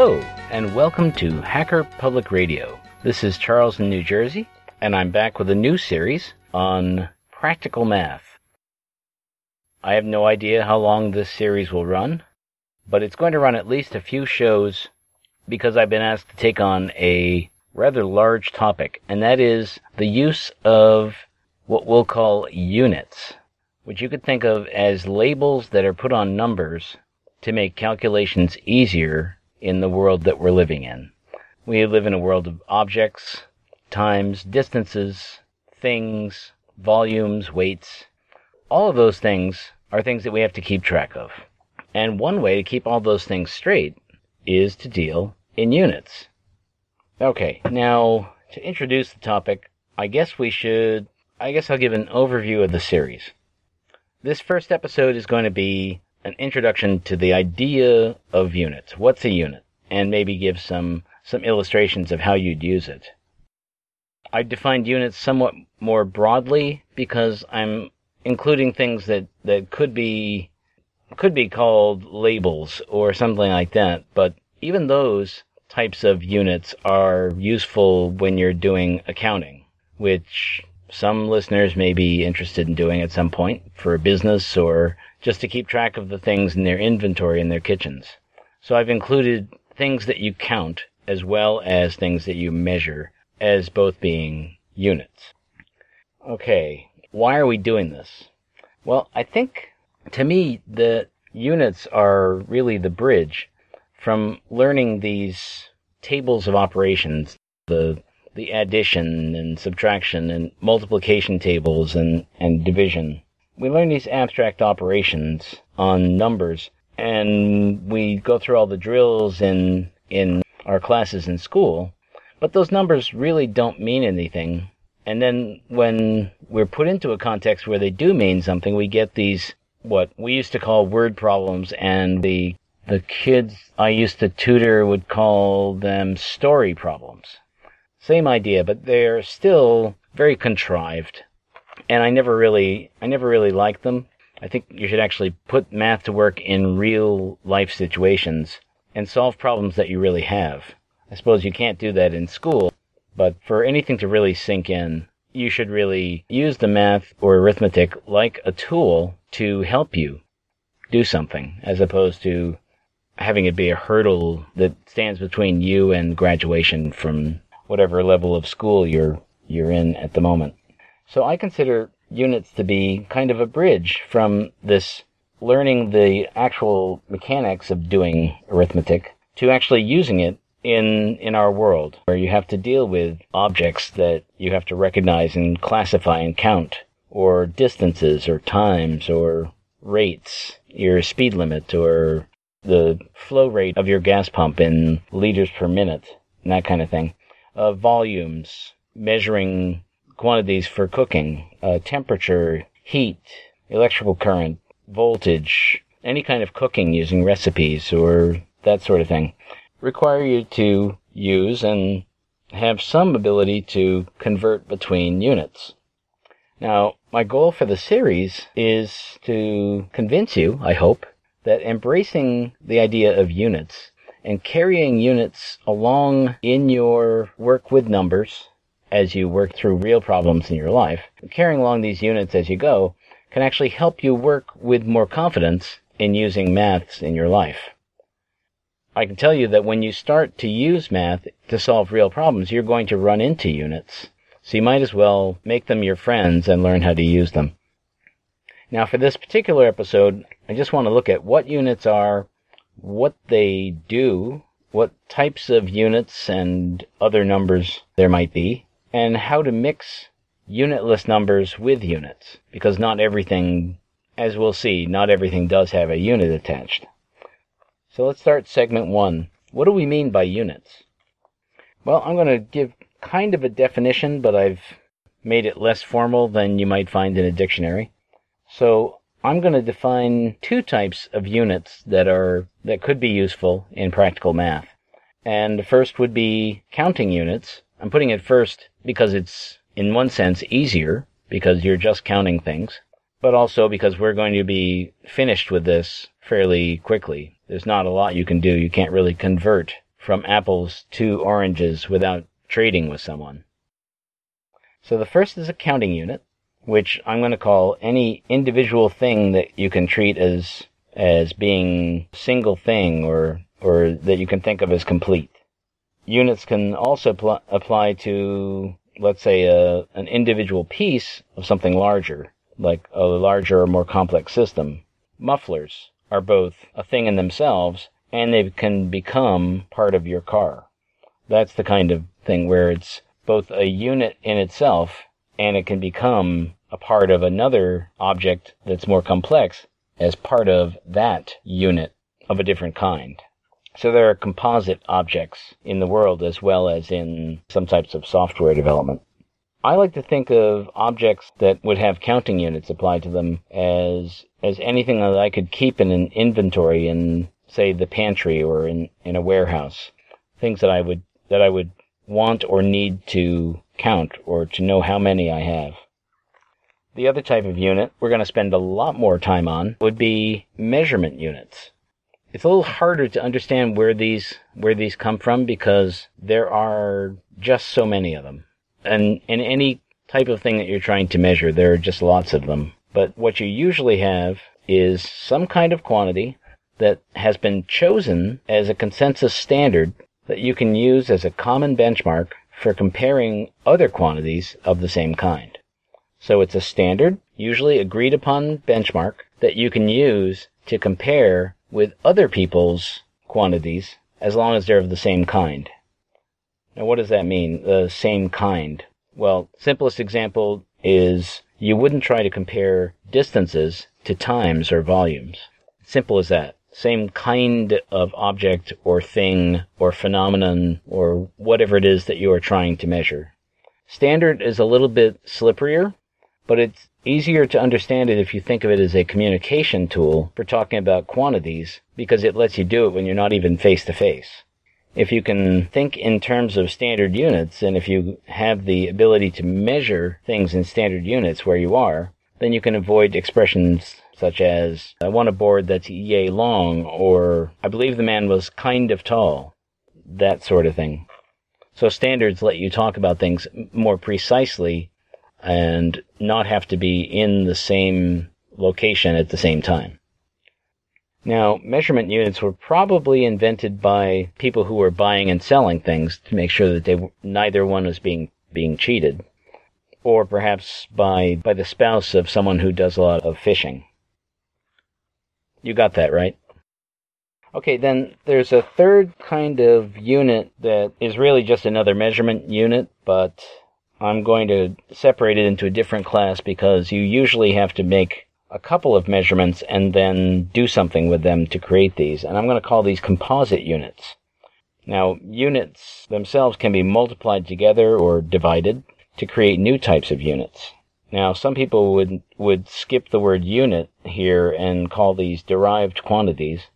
Hello, and welcome to Hacker Public Radio. This is Charles in New Jersey, and I'm back with a new series on practical math. I have no idea how long this series will run, but it's going to run at least a few shows because I've been asked to take on a rather large topic, and that is the use of what we'll call units, which you could think of as labels that are put on numbers to make calculations easier in the world that we're living in. We live in a world of objects, times, distances, things, volumes, weights. All of those things are things that we have to keep track of. And one way to keep all those things straight is to deal in units. Okay, now to introduce the topic, I guess we should, I guess I'll give an overview of the series. This first episode is going to be an introduction to the idea of units. What's a unit? And maybe give some, some illustrations of how you'd use it. I defined units somewhat more broadly because I'm including things that, that could be could be called labels or something like that, but even those types of units are useful when you're doing accounting, which some listeners may be interested in doing at some point for a business or just to keep track of the things in their inventory in their kitchens. So I've included things that you count as well as things that you measure as both being units. Okay, why are we doing this? Well, I think to me the units are really the bridge from learning these tables of operations, the the addition and subtraction and multiplication tables and, and division. We learn these abstract operations on numbers and we go through all the drills in in our classes in school, but those numbers really don't mean anything and then when we're put into a context where they do mean something, we get these what we used to call word problems and the the kids I used to tutor would call them story problems. Same idea, but they're still very contrived. And I never really I never really liked them. I think you should actually put math to work in real life situations and solve problems that you really have. I suppose you can't do that in school, but for anything to really sink in, you should really use the math or arithmetic like a tool to help you do something as opposed to having it be a hurdle that stands between you and graduation from whatever level of school you're you're in at the moment. So I consider units to be kind of a bridge from this learning the actual mechanics of doing arithmetic to actually using it in in our world where you have to deal with objects that you have to recognize and classify and count or distances or times or rates your speed limit or the flow rate of your gas pump in liters per minute and that kind of thing uh, volumes measuring quantities for cooking uh, temperature heat electrical current voltage any kind of cooking using recipes or that sort of thing require you to use and have some ability to convert between units. Now, my goal for the series is to convince you, I hope, that embracing the idea of units and carrying units along in your work with numbers as you work through real problems in your life, carrying along these units as you go can actually help you work with more confidence in using maths in your life. I can tell you that when you start to use math to solve real problems, you're going to run into units. So you might as well make them your friends and learn how to use them. Now for this particular episode, I just want to look at what units are, what they do, what types of units and other numbers there might be, and how to mix unitless numbers with units. Because not everything, as we'll see, not everything does have a unit attached. So let's start segment one. What do we mean by units? Well, I'm going to give kind of a definition, but I've made it less formal than you might find in a dictionary. So I'm going to define two types of units that are that could be useful in practical math. And the first would be counting units. I'm putting it first because it's in one sense easier because you're just counting things, but also because we're going to be finished with this fairly quickly there's not a lot you can do. You can't really convert from apples to oranges without trading with someone. So the first is a counting unit, which I'm going to call any individual thing that you can treat as as being single thing or or that you can think of as complete. Units can also pl- apply to let's say a, an individual piece of something larger, like a larger or more complex system. Mufflers are both a thing in themselves and they can become part of your car. That's the kind of thing where it's both a unit in itself and it can become a part of another object that's more complex as part of that unit of a different kind. So there are composite objects in the world as well as in some types of software development. I like to think of objects that would have counting units applied to them as as anything that I could keep in an inventory in say the pantry or in, in a warehouse. Things that I would that I would want or need to count or to know how many I have. The other type of unit we're going to spend a lot more time on would be measurement units. It's a little harder to understand where these where these come from because there are just so many of them. And in any type of thing that you're trying to measure, there are just lots of them. But what you usually have is some kind of quantity that has been chosen as a consensus standard that you can use as a common benchmark for comparing other quantities of the same kind. So it's a standard, usually agreed upon benchmark that you can use to compare with other people's quantities as long as they're of the same kind. Now what does that mean? The same kind. Well, simplest example is you wouldn't try to compare distances to times or volumes. Simple as that same kind of object or thing or phenomenon or whatever it is that you are trying to measure. Standard is a little bit slipperier, but it's easier to understand it if you think of it as a communication tool for talking about quantities because it lets you do it when you're not even face to face. If you can think in terms of standard units and if you have the ability to measure things in standard units where you are, then you can avoid expressions such as, I want a board that's yay long, or I believe the man was kind of tall, that sort of thing. So standards let you talk about things more precisely and not have to be in the same location at the same time. Now, measurement units were probably invented by people who were buying and selling things to make sure that they neither one was being being cheated, or perhaps by by the spouse of someone who does a lot of fishing. You got that, right? Okay, then there's a third kind of unit that is really just another measurement unit, but I'm going to separate it into a different class because you usually have to make a couple of measurements and then do something with them to create these. And I'm going to call these composite units. Now, units themselves can be multiplied together or divided to create new types of units. Now, some people would, would skip the word unit here and call these derived quantities,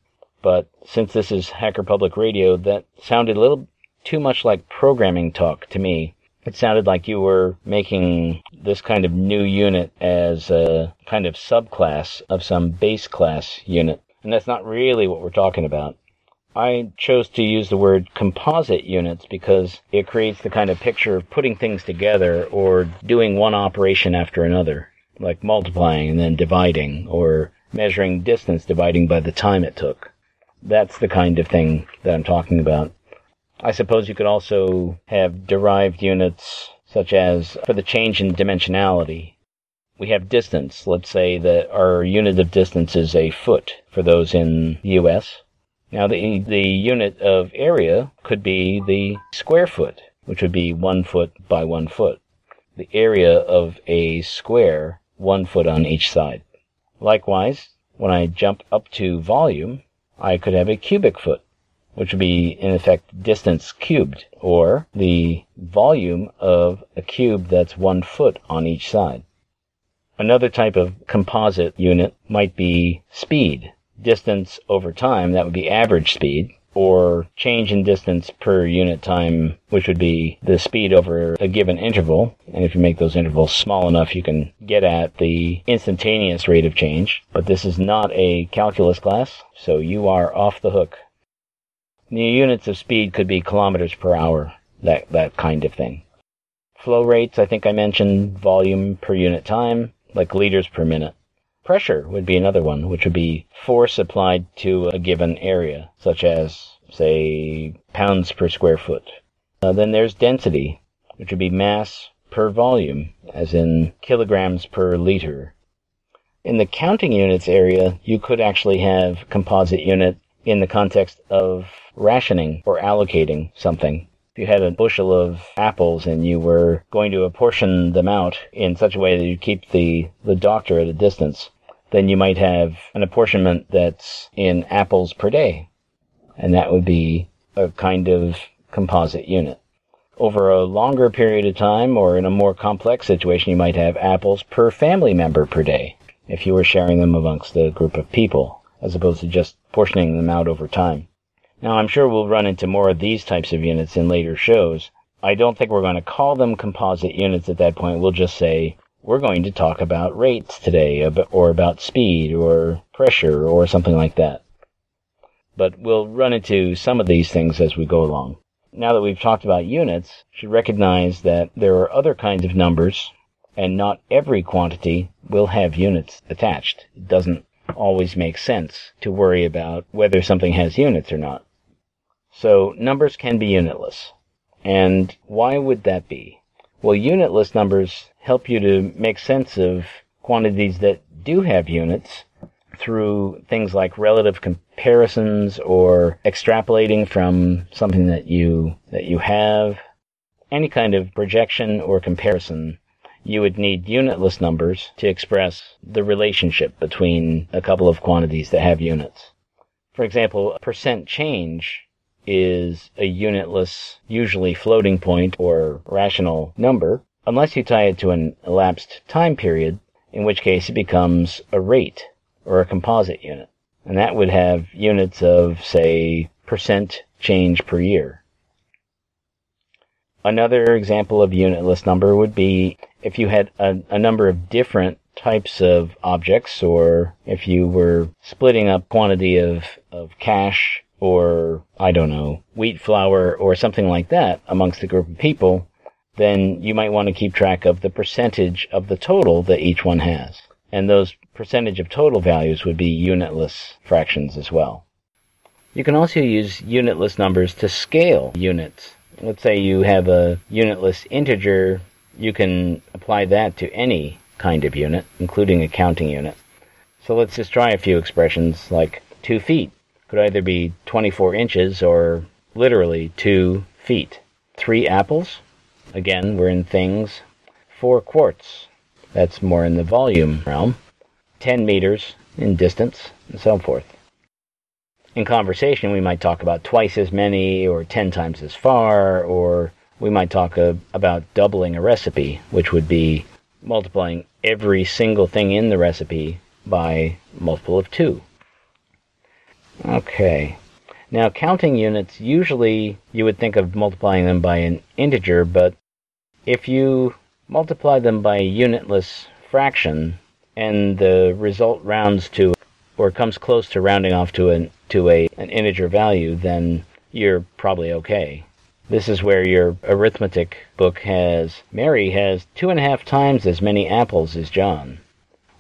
but since this is Hacker Public Radio, that sounded a little too much like programming talk to me. It sounded like you were making this kind of new unit as a kind of subclass of some base class unit. And that's not really what we're talking about. I chose to use the word composite units because it creates the kind of picture of putting things together or doing one operation after another, like multiplying and then dividing or measuring distance dividing by the time it took. That's the kind of thing that I'm talking about. I suppose you could also have derived units such as for the change in dimensionality. We have distance. Let's say that our unit of distance is a foot for those in the US now the, the unit of area could be the square foot, which would be one foot by one foot. The area of a square, one foot on each side. Likewise, when I jump up to volume, I could have a cubic foot, which would be in effect distance cubed, or the volume of a cube that's one foot on each side. Another type of composite unit might be speed, distance over time, that would be average speed. or change in distance per unit time, which would be the speed over a given interval. And if you make those intervals small enough, you can get at the instantaneous rate of change. But this is not a calculus class, so you are off the hook. The units of speed could be kilometers per hour, that, that kind of thing. Flow rates, I think I mentioned, volume per unit time, like liters per minute. Pressure would be another one, which would be force applied to a given area, such as, say, pounds per square foot. Uh, then there's density, which would be mass per volume, as in kilograms per liter. In the counting units area, you could actually have composite unit in the context of rationing or allocating something. If you had a bushel of apples and you were going to apportion them out in such a way that you keep the, the doctor at a distance, then you might have an apportionment that's in apples per day. And that would be a kind of composite unit. Over a longer period of time or in a more complex situation, you might have apples per family member per day if you were sharing them amongst a group of people, as opposed to just portioning them out over time. Now, I'm sure we'll run into more of these types of units in later shows. I don't think we're going to call them composite units at that point. We'll just say, we're going to talk about rates today, or about speed, or pressure, or something like that. But we'll run into some of these things as we go along. Now that we've talked about units, should recognize that there are other kinds of numbers, and not every quantity will have units attached. It doesn't always make sense to worry about whether something has units or not. So numbers can be unitless. And why would that be? Well, unitless numbers help you to make sense of quantities that do have units through things like relative comparisons or extrapolating from something that you that you have any kind of projection or comparison you would need unitless numbers to express the relationship between a couple of quantities that have units for example percent change is a unitless, usually floating point or rational number, unless you tie it to an elapsed time period, in which case it becomes a rate or a composite unit. And that would have units of, say, percent change per year. Another example of unitless number would be if you had a, a number of different types of objects, or if you were splitting up quantity of, of cash or, I don't know, wheat flour or something like that amongst a group of people, then you might want to keep track of the percentage of the total that each one has. And those percentage of total values would be unitless fractions as well. You can also use unitless numbers to scale units. Let's say you have a unitless integer, you can apply that to any kind of unit, including a counting unit. So let's just try a few expressions like 2 feet could either be 24 inches or literally 2 feet. 3 apples, again, we're in things. 4 quarts, that's more in the volume realm. 10 meters in distance, and so forth. In conversation, we might talk about twice as many, or 10 times as far, or we might talk a, about doubling a recipe, which would be multiplying every single thing in the recipe by multiple of 2. Okay. Now, counting units, usually you would think of multiplying them by an integer, but if you multiply them by a unitless fraction and the result rounds to or comes close to rounding off to an to a an integer value, then you're probably okay. This is where your arithmetic book has Mary has two and a half times as many apples as John.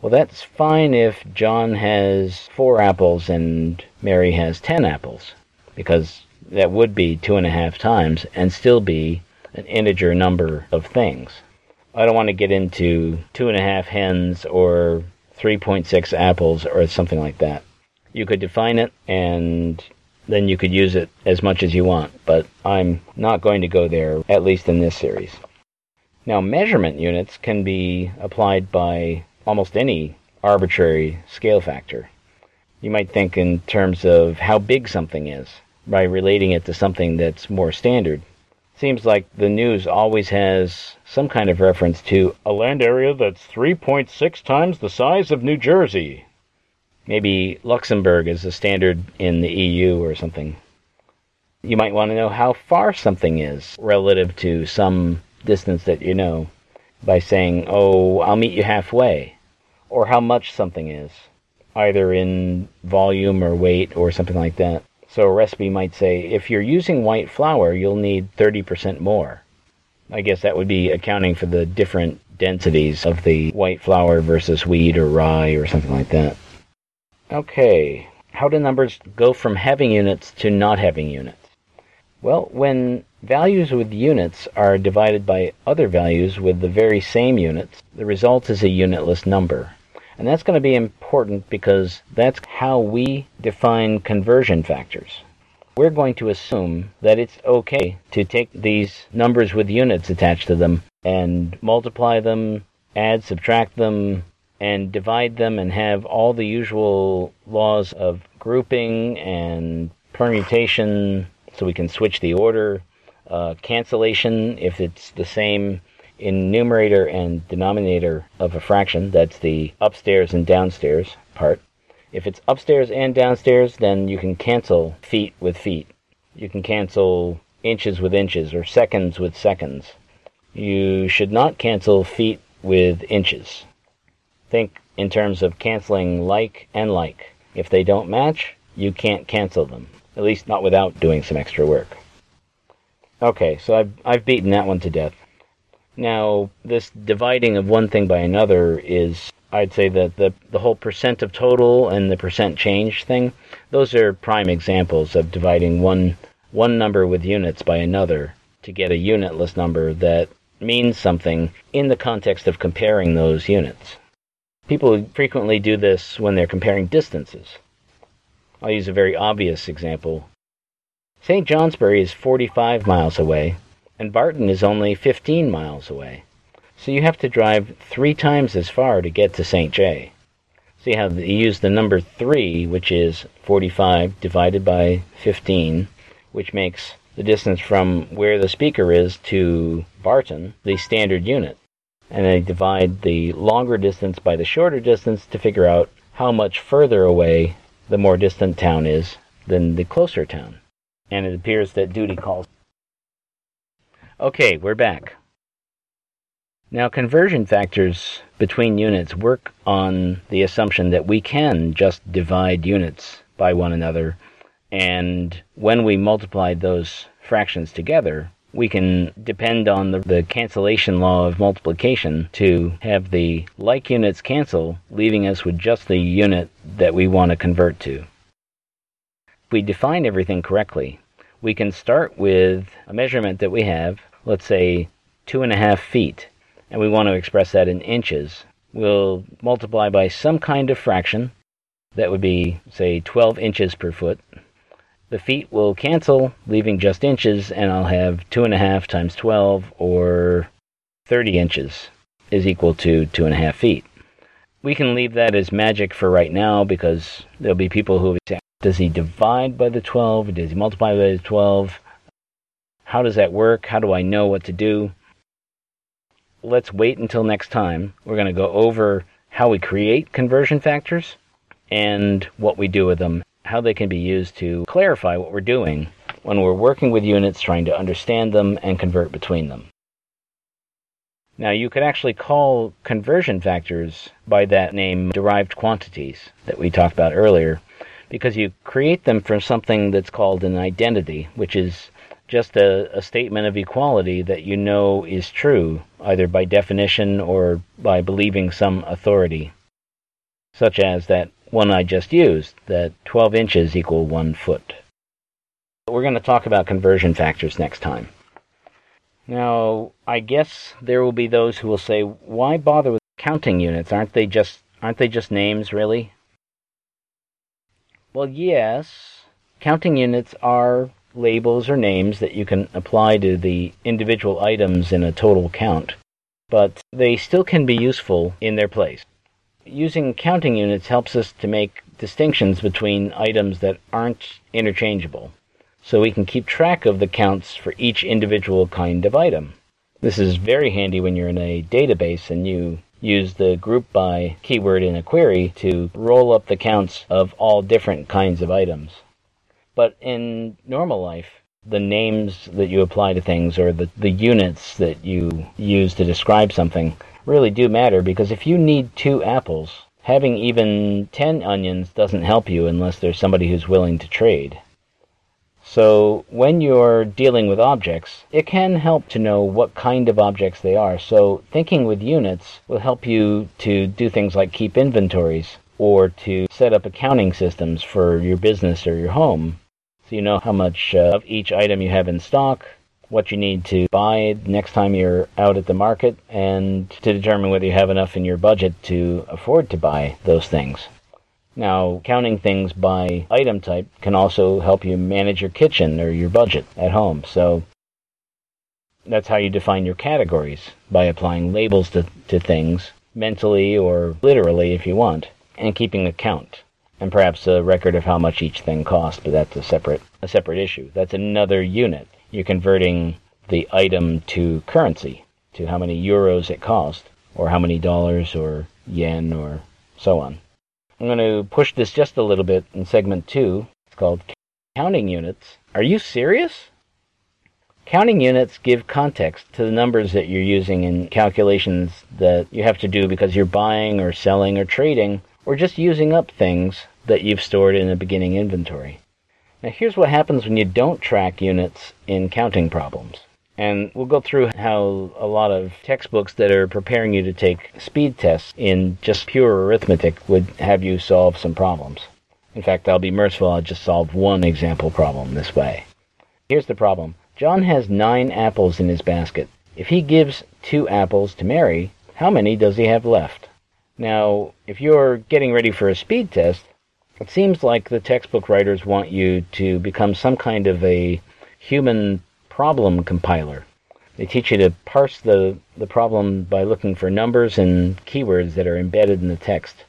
Well, that's fine if John has four apples and Mary has ten apples, because that would be two and a half times and still be an integer number of things. I don't want to get into two and a half hens or 3.6 apples or something like that. You could define it and then you could use it as much as you want, but I'm not going to go there, at least in this series. Now, measurement units can be applied by almost any arbitrary scale factor. You might think in terms of how big something is by relating it to something that's more standard. Seems like the news always has some kind of reference to a land area that's 3.6 times the size of New Jersey. Maybe Luxembourg is the standard in the EU or something. You might want to know how far something is relative to some distance that you know by saying, oh, I'll meet you halfway, or how much something is, either in volume or weight or something like that. So a recipe might say, if you're using white flour, you'll need 30% more. I guess that would be accounting for the different densities of the white flour versus wheat or rye or something like that. Okay, how do numbers go from having units to not having units? Well, when values with units are divided by other values with the very same units, the result is a unitless number. And that's going to be important because that's how we define conversion factors. We're going to assume that it's okay to take these numbers with units attached to them and multiply them, add, subtract them, and divide them and have all the usual laws of grouping and permutation so we can switch the order, uh, cancellation if it's the same in numerator and denominator of a fraction, that's the upstairs and downstairs part. If it's upstairs and downstairs, then you can cancel feet with feet. You can cancel inches with inches or seconds with seconds. You should not cancel feet with inches. Think in terms of canceling like and like. If they don't match, you can't cancel them, at least not without doing some extra work. Okay, so I've, I've beaten that one to death. Now, this dividing of one thing by another is, I'd say that the, the whole percent of total and the percent change thing, those are prime examples of dividing one, one number with units by another to get a unitless number that means something in the context of comparing those units. People frequently do this when they're comparing distances. I'll use a very obvious example. St. Johnsbury is 45 miles away, and Barton is only 15 miles away. So you have to drive three times as far to get to St. J. See how you use the number 3, which is 45 divided by 15, which makes the distance from where the speaker is to Barton the standard unit and they divide the longer distance by the shorter distance to figure out how much further away the more distant town is than the closer town. And it appears that duty calls. Okay, we're back. Now, conversion factors between units work on the assumption that we can just divide units by one another, and when we multiply those fractions together, we can depend on the, the, cancellation law of multiplication to have the like units cancel, leaving us with just the unit that we want to convert to. If we define everything correctly, we can start with a measurement that we have, let's say two and a half feet, and we want to express that in inches. We'll multiply by some kind of fraction. That would be, say, 12 inches per foot the feet will cancel, leaving just inches, and I'll have 2.5 times 12, or 30 inches, is equal to 2.5 feet. We can leave that as magic for right now because there'll be people who say, does he divide by the 12? Does he multiply by the 12? How does that work? How do I know what to do? Let's wait until next time. We're going to go over how we create conversion factors and what we do with them how they can be used to clarify what we're doing when we're working with units trying to understand them and convert between them. Now, you could actually call conversion factors by that name derived quantities that we talked about earlier, because you create them from something that's called an identity, which is just a, a, statement of equality that you know is true, either by definition or by believing some authority, such as that one I just used, that 12 inches equal one foot. We're going to talk about conversion factors next time. Now, I guess there will be those who will say, why bother with counting units? Aren't they just aren't they just names really? Well, yes, counting units are labels or names that you can apply to the individual items in a total count, but they still can be useful in their place. Using counting units helps us to make distinctions between items that aren't interchangeable, so we can keep track of the counts for each individual kind of item. This is very handy when you're in a database and you use the group by keyword in a query to roll up the counts of all different kinds of items. But in normal life, the names that you apply to things or the, the units that you use to describe something really do matter because if you need two apples, having even 10 onions doesn't help you unless there's somebody who's willing to trade. So when you're dealing with objects, it can help to know what kind of objects they are. So thinking with units will help you to do things like keep inventories or to set up accounting systems for your business or your home. So you know how much uh, of each item you have in stock, what you need to buy next time you're out at the market, and to determine whether you have enough in your budget to afford to buy those things. Now, counting things by item type can also help you manage your kitchen or your budget at home. So that's how you define your categories by applying labels to, to things mentally or literally if you want, and keeping a count and perhaps a record of how much each thing costs, but that's a separate a separate issue. That's another unit. You're converting the item to currency, to how many euros it cost, or how many dollars or yen or so on. I'm going to push this just a little bit in segment two. It's called counting units. Are you serious? Counting units give context to the numbers that you're using in calculations that you have to do because you're buying or selling or trading or just using up things that you've stored in a beginning inventory. Now here's what happens when you don't track units in counting problems. And we'll go through how a lot of textbooks that are preparing you to take speed tests in just pure arithmetic would have you solve some problems. In fact, I'll be merciful, I'll just solve one example problem this way. Here's the problem. John has nine apples in his basket. If he gives two apples to Mary, how many does he have left? Now, if you're getting ready for a speed test, it seems like the textbook writers want you to become some kind of a human problem compiler. They teach you to parse the, the problem by looking for numbers and keywords that are embedded in the text.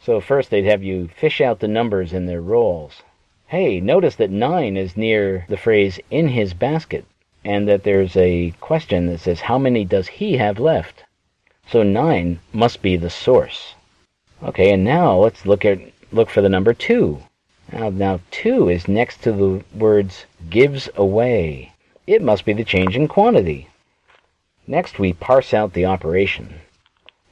So first they'd have you fish out the numbers in their roles. Hey, notice that 9 is near the phrase in his basket, and that there's a question that says how many does he have left? So 9 must be the source. Okay, and now let's look at look for the number 2. Now, now 2 is next to the words gives away. It must be the change in quantity. Next, we parse out the operation.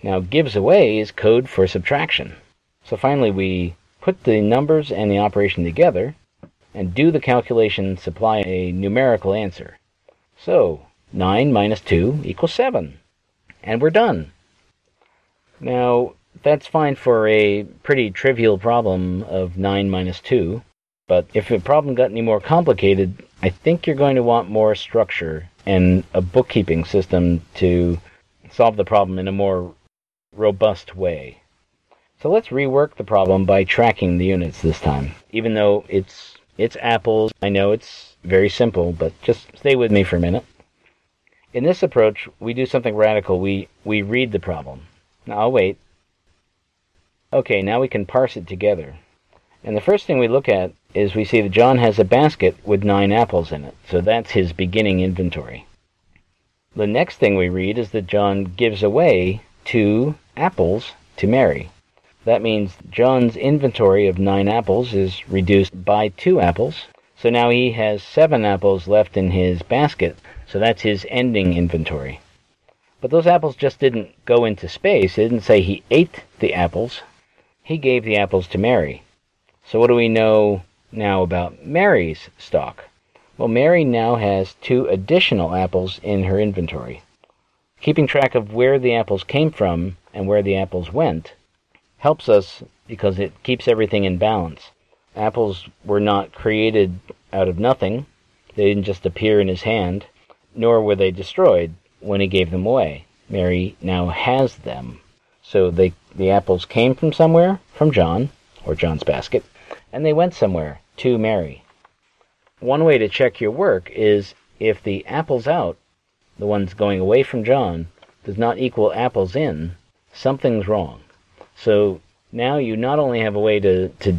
Now, gives away is code for subtraction. So finally, we put the numbers and the operation together and do the calculation supply a numerical answer. So, 9 minus 2 equals 7. And we're done. Now, that's fine for a pretty trivial problem of 9 minus 2. But if the problem got any more complicated, I think you're going to want more structure and a bookkeeping system to solve the problem in a more robust way. So let's rework the problem by tracking the units this time. Even though it's it's apples, I know it's very simple, but just stay with me for a minute. In this approach, we do something radical. We we read the problem. Now I'll wait. Okay, now we can parse it together. And the first thing we look at is we see that John has a basket with nine apples in it. So that's his beginning inventory. The next thing we read is that John gives away two apples to Mary. That means John's inventory of nine apples is reduced by two apples. So now he has seven apples left in his basket. So that's his ending inventory. But those apples just didn't go into space. It didn't say he ate the apples. He gave the apples to Mary. So what do we know now about Mary's stock? Well, Mary now has two additional apples in her inventory. Keeping track of where the apples came from and where the apples went helps us because it keeps everything in balance. Apples were not created out of nothing. They didn't just appear in his hand, nor were they destroyed when he gave them away. Mary now has them. So they, the apples came from somewhere, from John, or John's basket, and they went somewhere to Mary. One way to check your work is if the apples out, the ones going away from John, does not equal apples in, something's wrong. So now you not only have a way to, to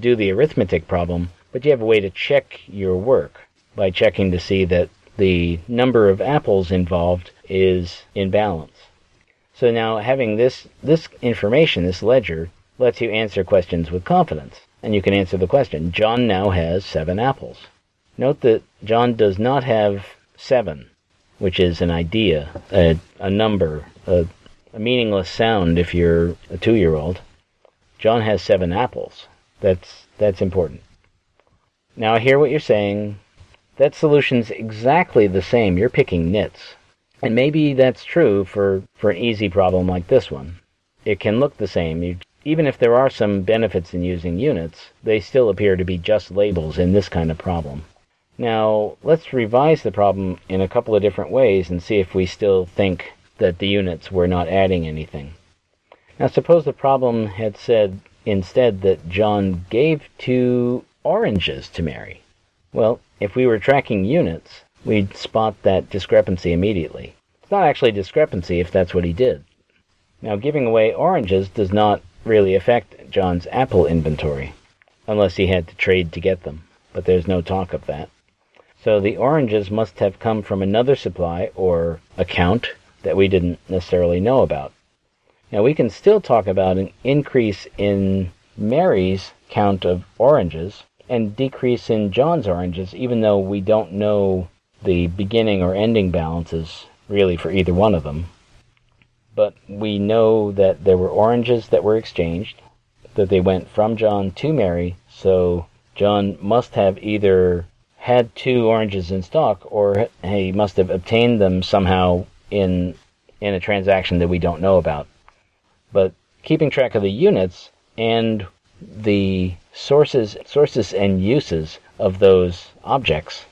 do the arithmetic problem, but you have a way to check your work by checking to see that the number of apples involved is in balance. So now having this, this information, this ledger, lets you answer questions with confidence. And you can answer the question, John now has seven apples. Note that John does not have seven, which is an idea, a, a number, a, a meaningless sound if you're a two year old. John has seven apples. That's, that's important. Now I hear what you're saying. That solution's exactly the same. You're picking nits. And maybe that's true for, for an easy problem like this one. It can look the same. You, even if there are some benefits in using units, they still appear to be just labels in this kind of problem. Now, let's revise the problem in a couple of different ways and see if we still think that the units were not adding anything. Now, suppose the problem had said instead that John gave two oranges to Mary. Well, if we were tracking units, we'd spot that discrepancy immediately. It's not actually a discrepancy if that's what he did. Now, giving away oranges does not really affect John's apple inventory, unless he had to trade to get them, but there's no talk of that. So the oranges must have come from another supply or account that we didn't necessarily know about. Now we can still talk about an increase in Mary's count of oranges and decrease in John's oranges, even though we don't know the beginning or ending balances really for either one of them. But we know that there were oranges that were exchanged, that they went from John to Mary, so John must have either had two oranges in stock or he must have obtained them somehow in in a transaction that we don't know about. But keeping track of the units and the sources sources and uses of those objects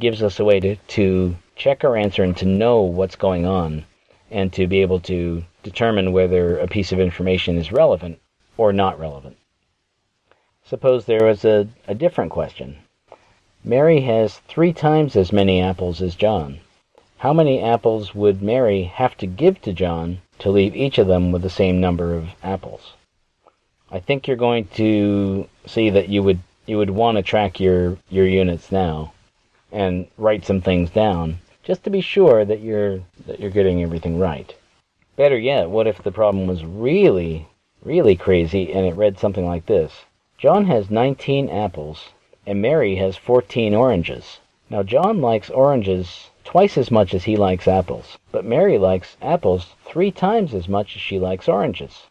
gives us a way to, to check our answer and to know what's going on and to be able to determine whether a piece of information is relevant or not relevant. Suppose there was a, a different question. Mary has three times as many apples as John. How many apples would Mary have to give to John to leave each of them with the same number of apples? I think you're going to see that you would you would want to track your your units now and write some things down just to be sure that you're that you're getting everything right. Better yet, what if the problem was really really crazy and it read something like this? John has 19 apples and Mary has 14 oranges. Now John likes oranges twice as much as he likes apples, but Mary likes apples 3 times as much as she likes oranges.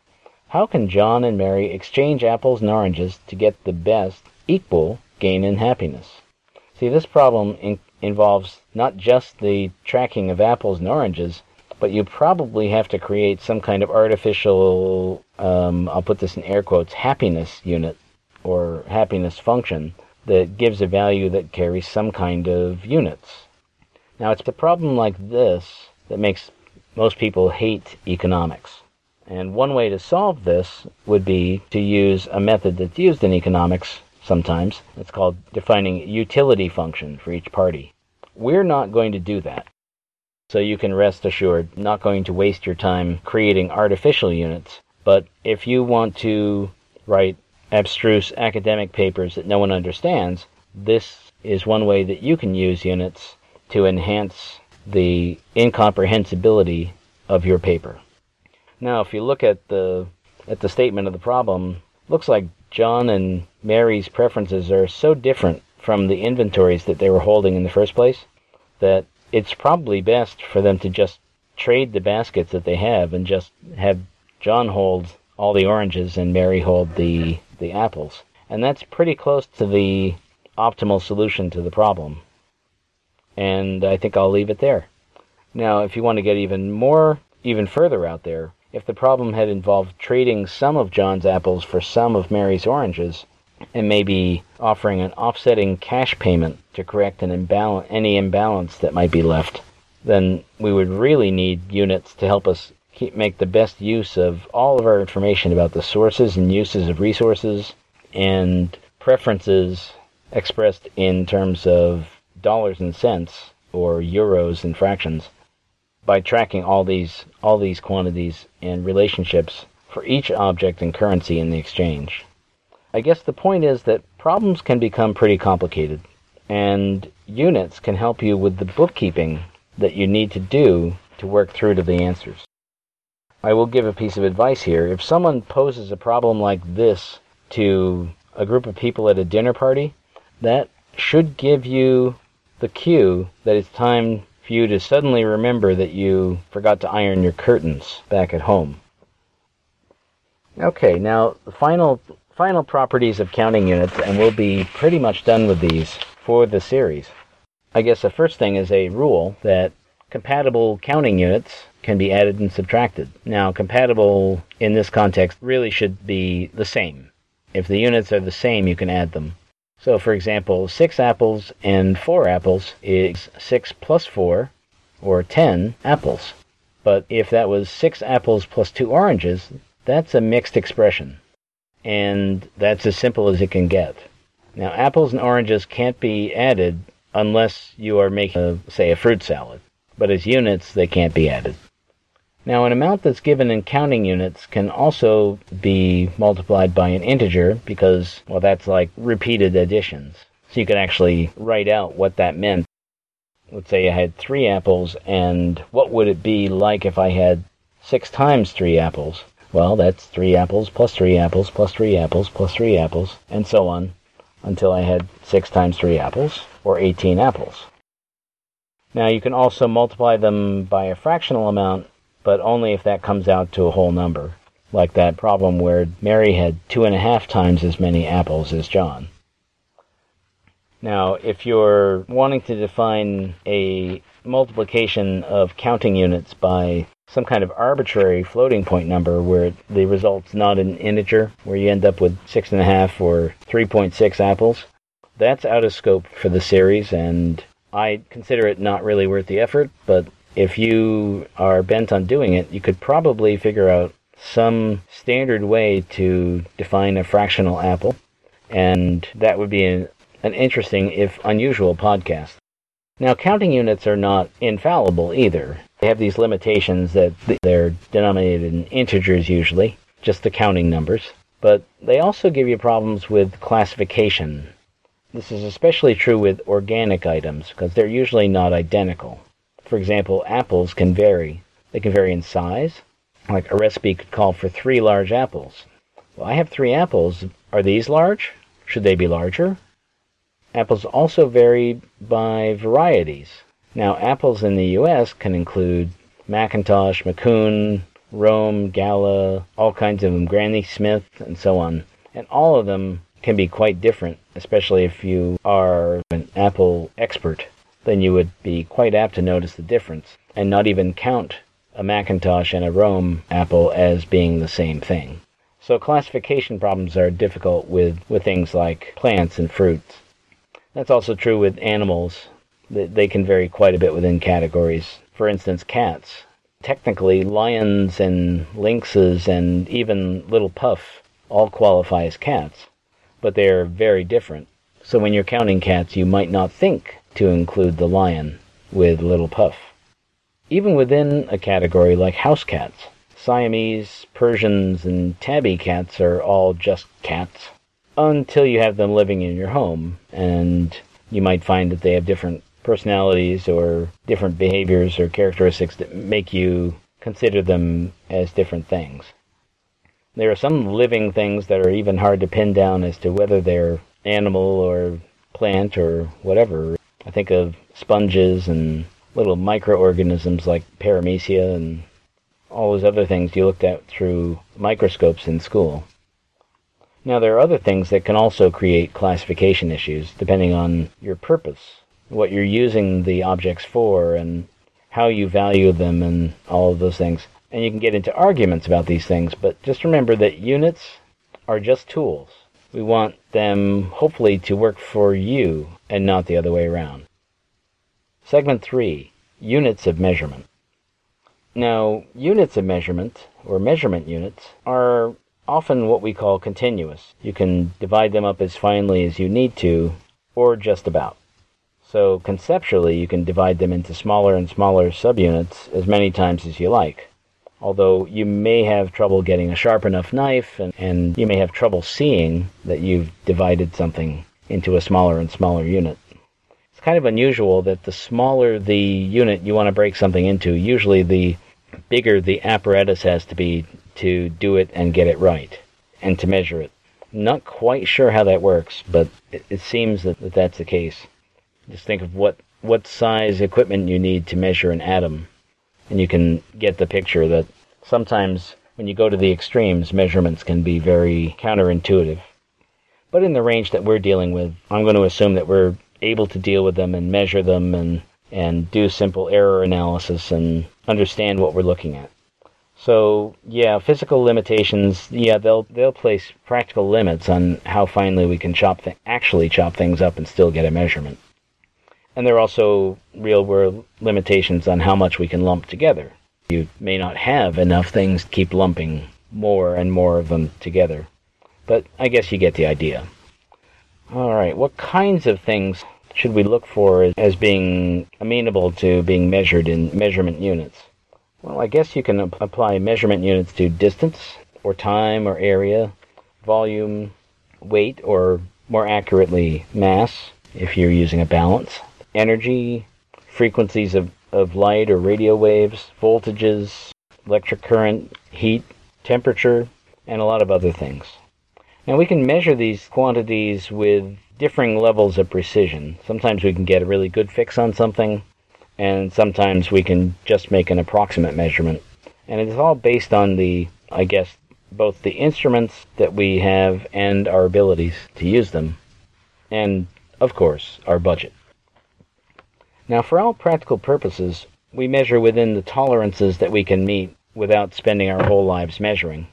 How can John and Mary exchange apples and oranges to get the best, equal gain in happiness? See, this problem in- involves not just the tracking of apples and oranges, but you probably have to create some kind of artificial, um, I'll put this in air quotes, happiness unit or happiness function that gives a value that carries some kind of units. Now, it's a problem like this that makes most people hate economics. And one way to solve this would be to use a method that's used in economics sometimes. It's called defining utility function for each party. We're not going to do that. So you can rest assured, not going to waste your time creating artificial units. But if you want to write abstruse academic papers that no one understands, this is one way that you can use units to enhance the incomprehensibility of your paper. Now, if you look at the at the statement of the problem, looks like John and Mary's preferences are so different from the inventories that they were holding in the first place that it's probably best for them to just trade the baskets that they have and just have John hold all the oranges and Mary hold the the apples. And that's pretty close to the optimal solution to the problem. And I think I'll leave it there. Now, if you want to get even more even further out there, if the problem had involved trading some of John's apples for some of Mary's oranges, and maybe offering an offsetting cash payment to correct an any imbalance that might be left, then we would really need units to help us keep, make the best use of all of our information about the sources and uses of resources and preferences expressed in terms of dollars and cents or euros and fractions by tracking all these all these quantities and relationships for each object and currency in the exchange. I guess the point is that problems can become pretty complicated and units can help you with the bookkeeping that you need to do to work through to the answers. I will give a piece of advice here. If someone poses a problem like this to a group of people at a dinner party, that should give you the cue that it's time for you to suddenly remember that you forgot to iron your curtains back at home. Okay, now the final final properties of counting units, and we'll be pretty much done with these for the series. I guess the first thing is a rule that compatible counting units can be added and subtracted. Now, compatible in this context really should be the same. If the units are the same, you can add them. So, for example, 6 apples and 4 apples is 6 plus 4, or 10 apples. But if that was 6 apples plus 2 oranges, that's a mixed expression. And that's as simple as it can get. Now, apples and oranges can't be added unless you are making, a, say, a fruit salad. But as units, they can't be added. Now, an amount that's given in counting units can also be multiplied by an integer because, well, that's like repeated additions. So you can actually write out what that meant. Let's say I had three apples, and what would it be like if I had six times three apples? Well, that's three apples plus three apples plus three apples plus three apples, and so on, until I had six times three apples, or 18 apples. Now you can also multiply them by a fractional amount but only if that comes out to a whole number, like that problem where Mary had two and a half times as many apples as John. Now, if you're wanting to define a multiplication of counting units by some kind of arbitrary floating point number where the result's not an integer, where you end up with six and a half or 3.6 apples, that's out of scope for the series, and I consider it not really worth the effort, but if you are bent on doing it, you could probably figure out some standard way to define a fractional apple, and that would be an, an interesting, if unusual, podcast. Now, counting units are not infallible either. They have these limitations that they're denominated in integers usually, just the counting numbers, but they also give you problems with classification. This is especially true with organic items because they're usually not identical. For example, apples can vary. They can vary in size. Like a recipe could call for three large apples. Well, I have three apples. Are these large? Should they be larger? Apples also vary by varieties. Now, apples in the U.S. can include McIntosh, Macoun, Rome, Gala, all kinds of them, Granny Smith, and so on. And all of them can be quite different, especially if you are an apple expert then you would be quite apt to notice the difference and not even count a McIntosh and a Rome apple as being the same thing. So classification problems are difficult with, with things like plants and fruits. That's also true with animals. They can vary quite a bit within categories. For instance, cats. Technically, lions and lynxes and even little puff all qualify as cats, but they are very different. So when you're counting cats, you might not think to include the lion with Little Puff. Even within a category like house cats, Siamese, Persians, and tabby cats are all just cats until you have them living in your home, and you might find that they have different personalities or different behaviors or characteristics that make you consider them as different things. There are some living things that are even hard to pin down as to whether they're animal or plant or whatever. I think of sponges and little microorganisms like paramecia and all those other things you looked at through microscopes in school. Now, there are other things that can also create classification issues depending on your purpose, what you're using the objects for, and how you value them, and all of those things. And you can get into arguments about these things, but just remember that units are just tools. We want them hopefully to work for you and not the other way around. Segment 3 Units of Measurement. Now, units of measurement, or measurement units, are often what we call continuous. You can divide them up as finely as you need to, or just about. So conceptually, you can divide them into smaller and smaller subunits as many times as you like although you may have trouble getting a sharp enough knife and, and you may have trouble seeing that you've divided something into a smaller and smaller unit. It's kind of unusual that the smaller the unit you want to break something into, usually the bigger the apparatus has to be to do it and get it right and to measure it. Not quite sure how that works, but it, it seems that, that that's the case. Just think of what, what size equipment you need to measure an atom, and you can get the picture that sometimes when you go to the extremes, measurements can be very counterintuitive. But in the range that we're dealing with, I'm going to assume that we're able to deal with them and measure them and, and do simple error analysis and understand what we're looking at. So yeah, physical limitations. Yeah, they'll they'll place practical limits on how finely we can chop th- actually chop things up and still get a measurement. And there are also real world limitations on how much we can lump together. You may not have enough things to keep lumping more and more of them together. But I guess you get the idea. All right, what kinds of things should we look for as being amenable to being measured in measurement units? Well, I guess you can apply measurement units to distance, or time, or area, volume, weight, or more accurately, mass, if you're using a balance, energy, frequencies of, of light or radio waves, voltages, electric current, heat, temperature, and a lot of other things. Now we can measure these quantities with differing levels of precision. Sometimes we can get a really good fix on something, and sometimes we can just make an approximate measurement. And it's all based on the, I guess, both the instruments that we have and our abilities to use them, and, of course, our budget. Now, for all practical purposes, we measure within the tolerances that we can meet without spending our whole lives measuring.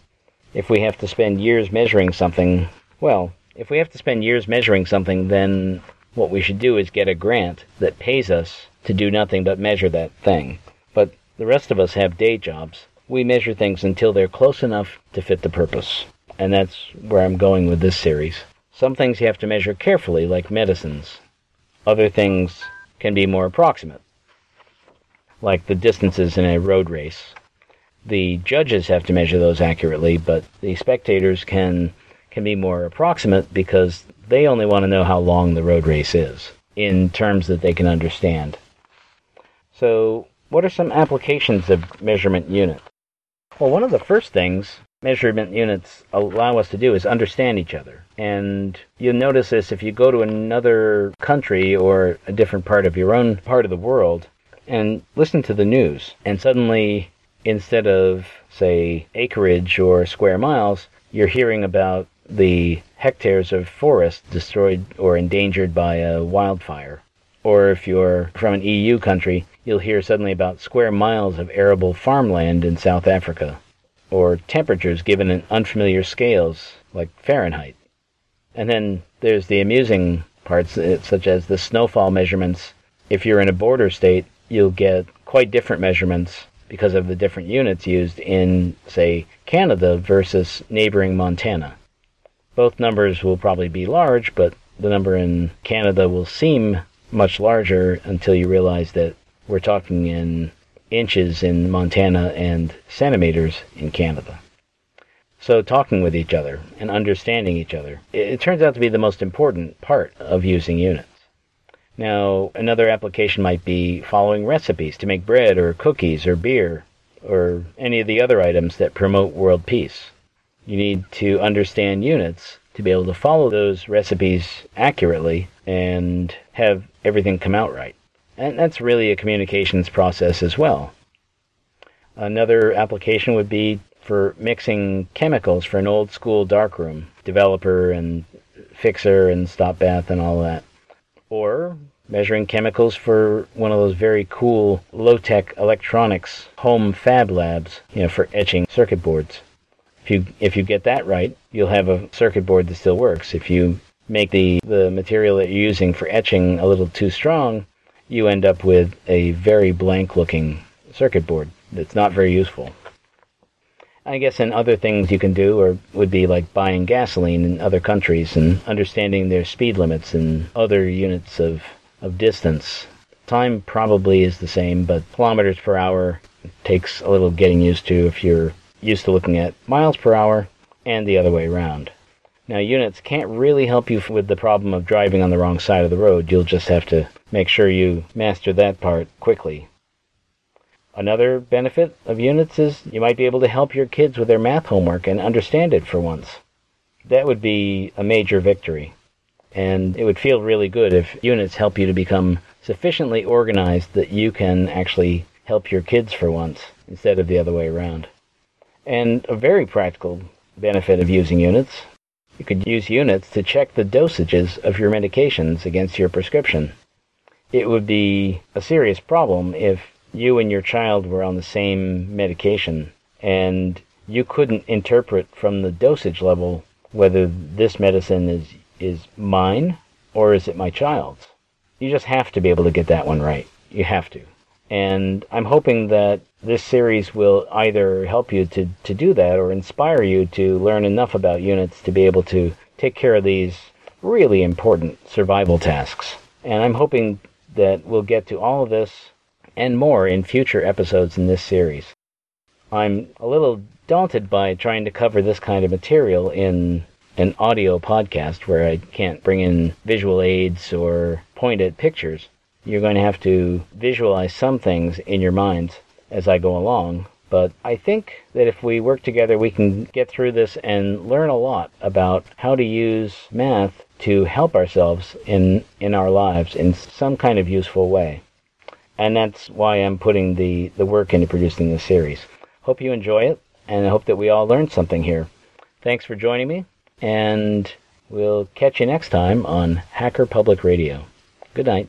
If we have to spend years measuring something, well, if we have to spend years measuring something, then what we should do is get a grant that pays us to do nothing but measure that thing. But the rest of us have day jobs. We measure things until they're close enough to fit the purpose. And that's where I'm going with this series. Some things you have to measure carefully, like medicines. Other things can be more approximate, like the distances in a road race. The judges have to measure those accurately, but the spectators can can be more approximate because they only want to know how long the road race is in terms that they can understand. So, what are some applications of measurement units? Well, one of the first things measurement units allow us to do is understand each other. And you'll notice this if you go to another country or a different part of your own part of the world and listen to the news, and suddenly, instead of, say, acreage or square miles, you're hearing about the hectares of forest destroyed or endangered by a wildfire. Or if you're from an EU country, you'll hear suddenly about square miles of arable farmland in South Africa, or temperatures given in unfamiliar scales, like Fahrenheit. And then there's the amusing parts, uh, such as the snowfall measurements. If you're in a border state, you'll get quite different measurements because of the different units used in, say, Canada versus neighboring Montana. Both numbers will probably be large, but the number in Canada will seem much larger until you realize that we're talking in inches in Montana and centimeters in Canada. So, talking with each other and understanding each other, it, turns out to be the most important part of using units. Now, another application might be following recipes to make bread or cookies or beer or any of the other items that promote world peace. You need to understand units to be able to follow those recipes accurately and have everything come out right. And that's really a communications process as well. Another application would be for mixing chemicals for an old school darkroom, developer and fixer and stop bath and all that. Or measuring chemicals for one of those very cool low tech electronics home fab labs, you know, for etching circuit boards. If you if you get that right, you'll have a circuit board that still works. If you make the, the material that you're using for etching a little too strong, you end up with a very blank looking circuit board that's not very useful. I guess and other things you can do or would be like buying gasoline in other countries and understanding their speed limits and other units of, of distance. Time probably is the same, but kilometers per hour takes a little getting used to if you're used to looking at miles per hour and the other way around. Now, units can't really help you with the problem of driving on the wrong side of the road. You'll just have to make sure you master that part quickly. Another benefit of units is you might be able to help your kids with their math homework and understand it for once. that would be a major victory. And it would feel really good if units help you to become sufficiently organized that you can actually help your kids for once instead of the other way around. And a very practical benefit of using units you could use units to check the dosages of your medications against your prescription. It would be a serious problem if you and your child were on the same medication and you couldn't interpret from the dosage level whether this medicine is, is mine or is it my child's. You just have to be able to get that one right. You have to. And I'm hoping that this series will either help you to, to do that or inspire you to learn enough about units to be able to take care of these really important survival tasks. And I'm hoping that we'll get to all of this and more in future episodes in this series. I'm a little daunted by trying to cover this kind of material in an audio podcast where I can't bring in visual aids or point at pictures. You're going to have to visualize some things in your minds as I go along. But I think that if we work together, we can get through this and learn a lot about how to use math to help ourselves in, in our lives in some kind of useful way. And that's why I'm putting the, the work into producing this series. Hope you enjoy it, and I hope that we all learned something here. Thanks for joining me, and we'll catch you next time on Hacker Public Radio. Good night.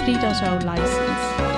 3.0 license.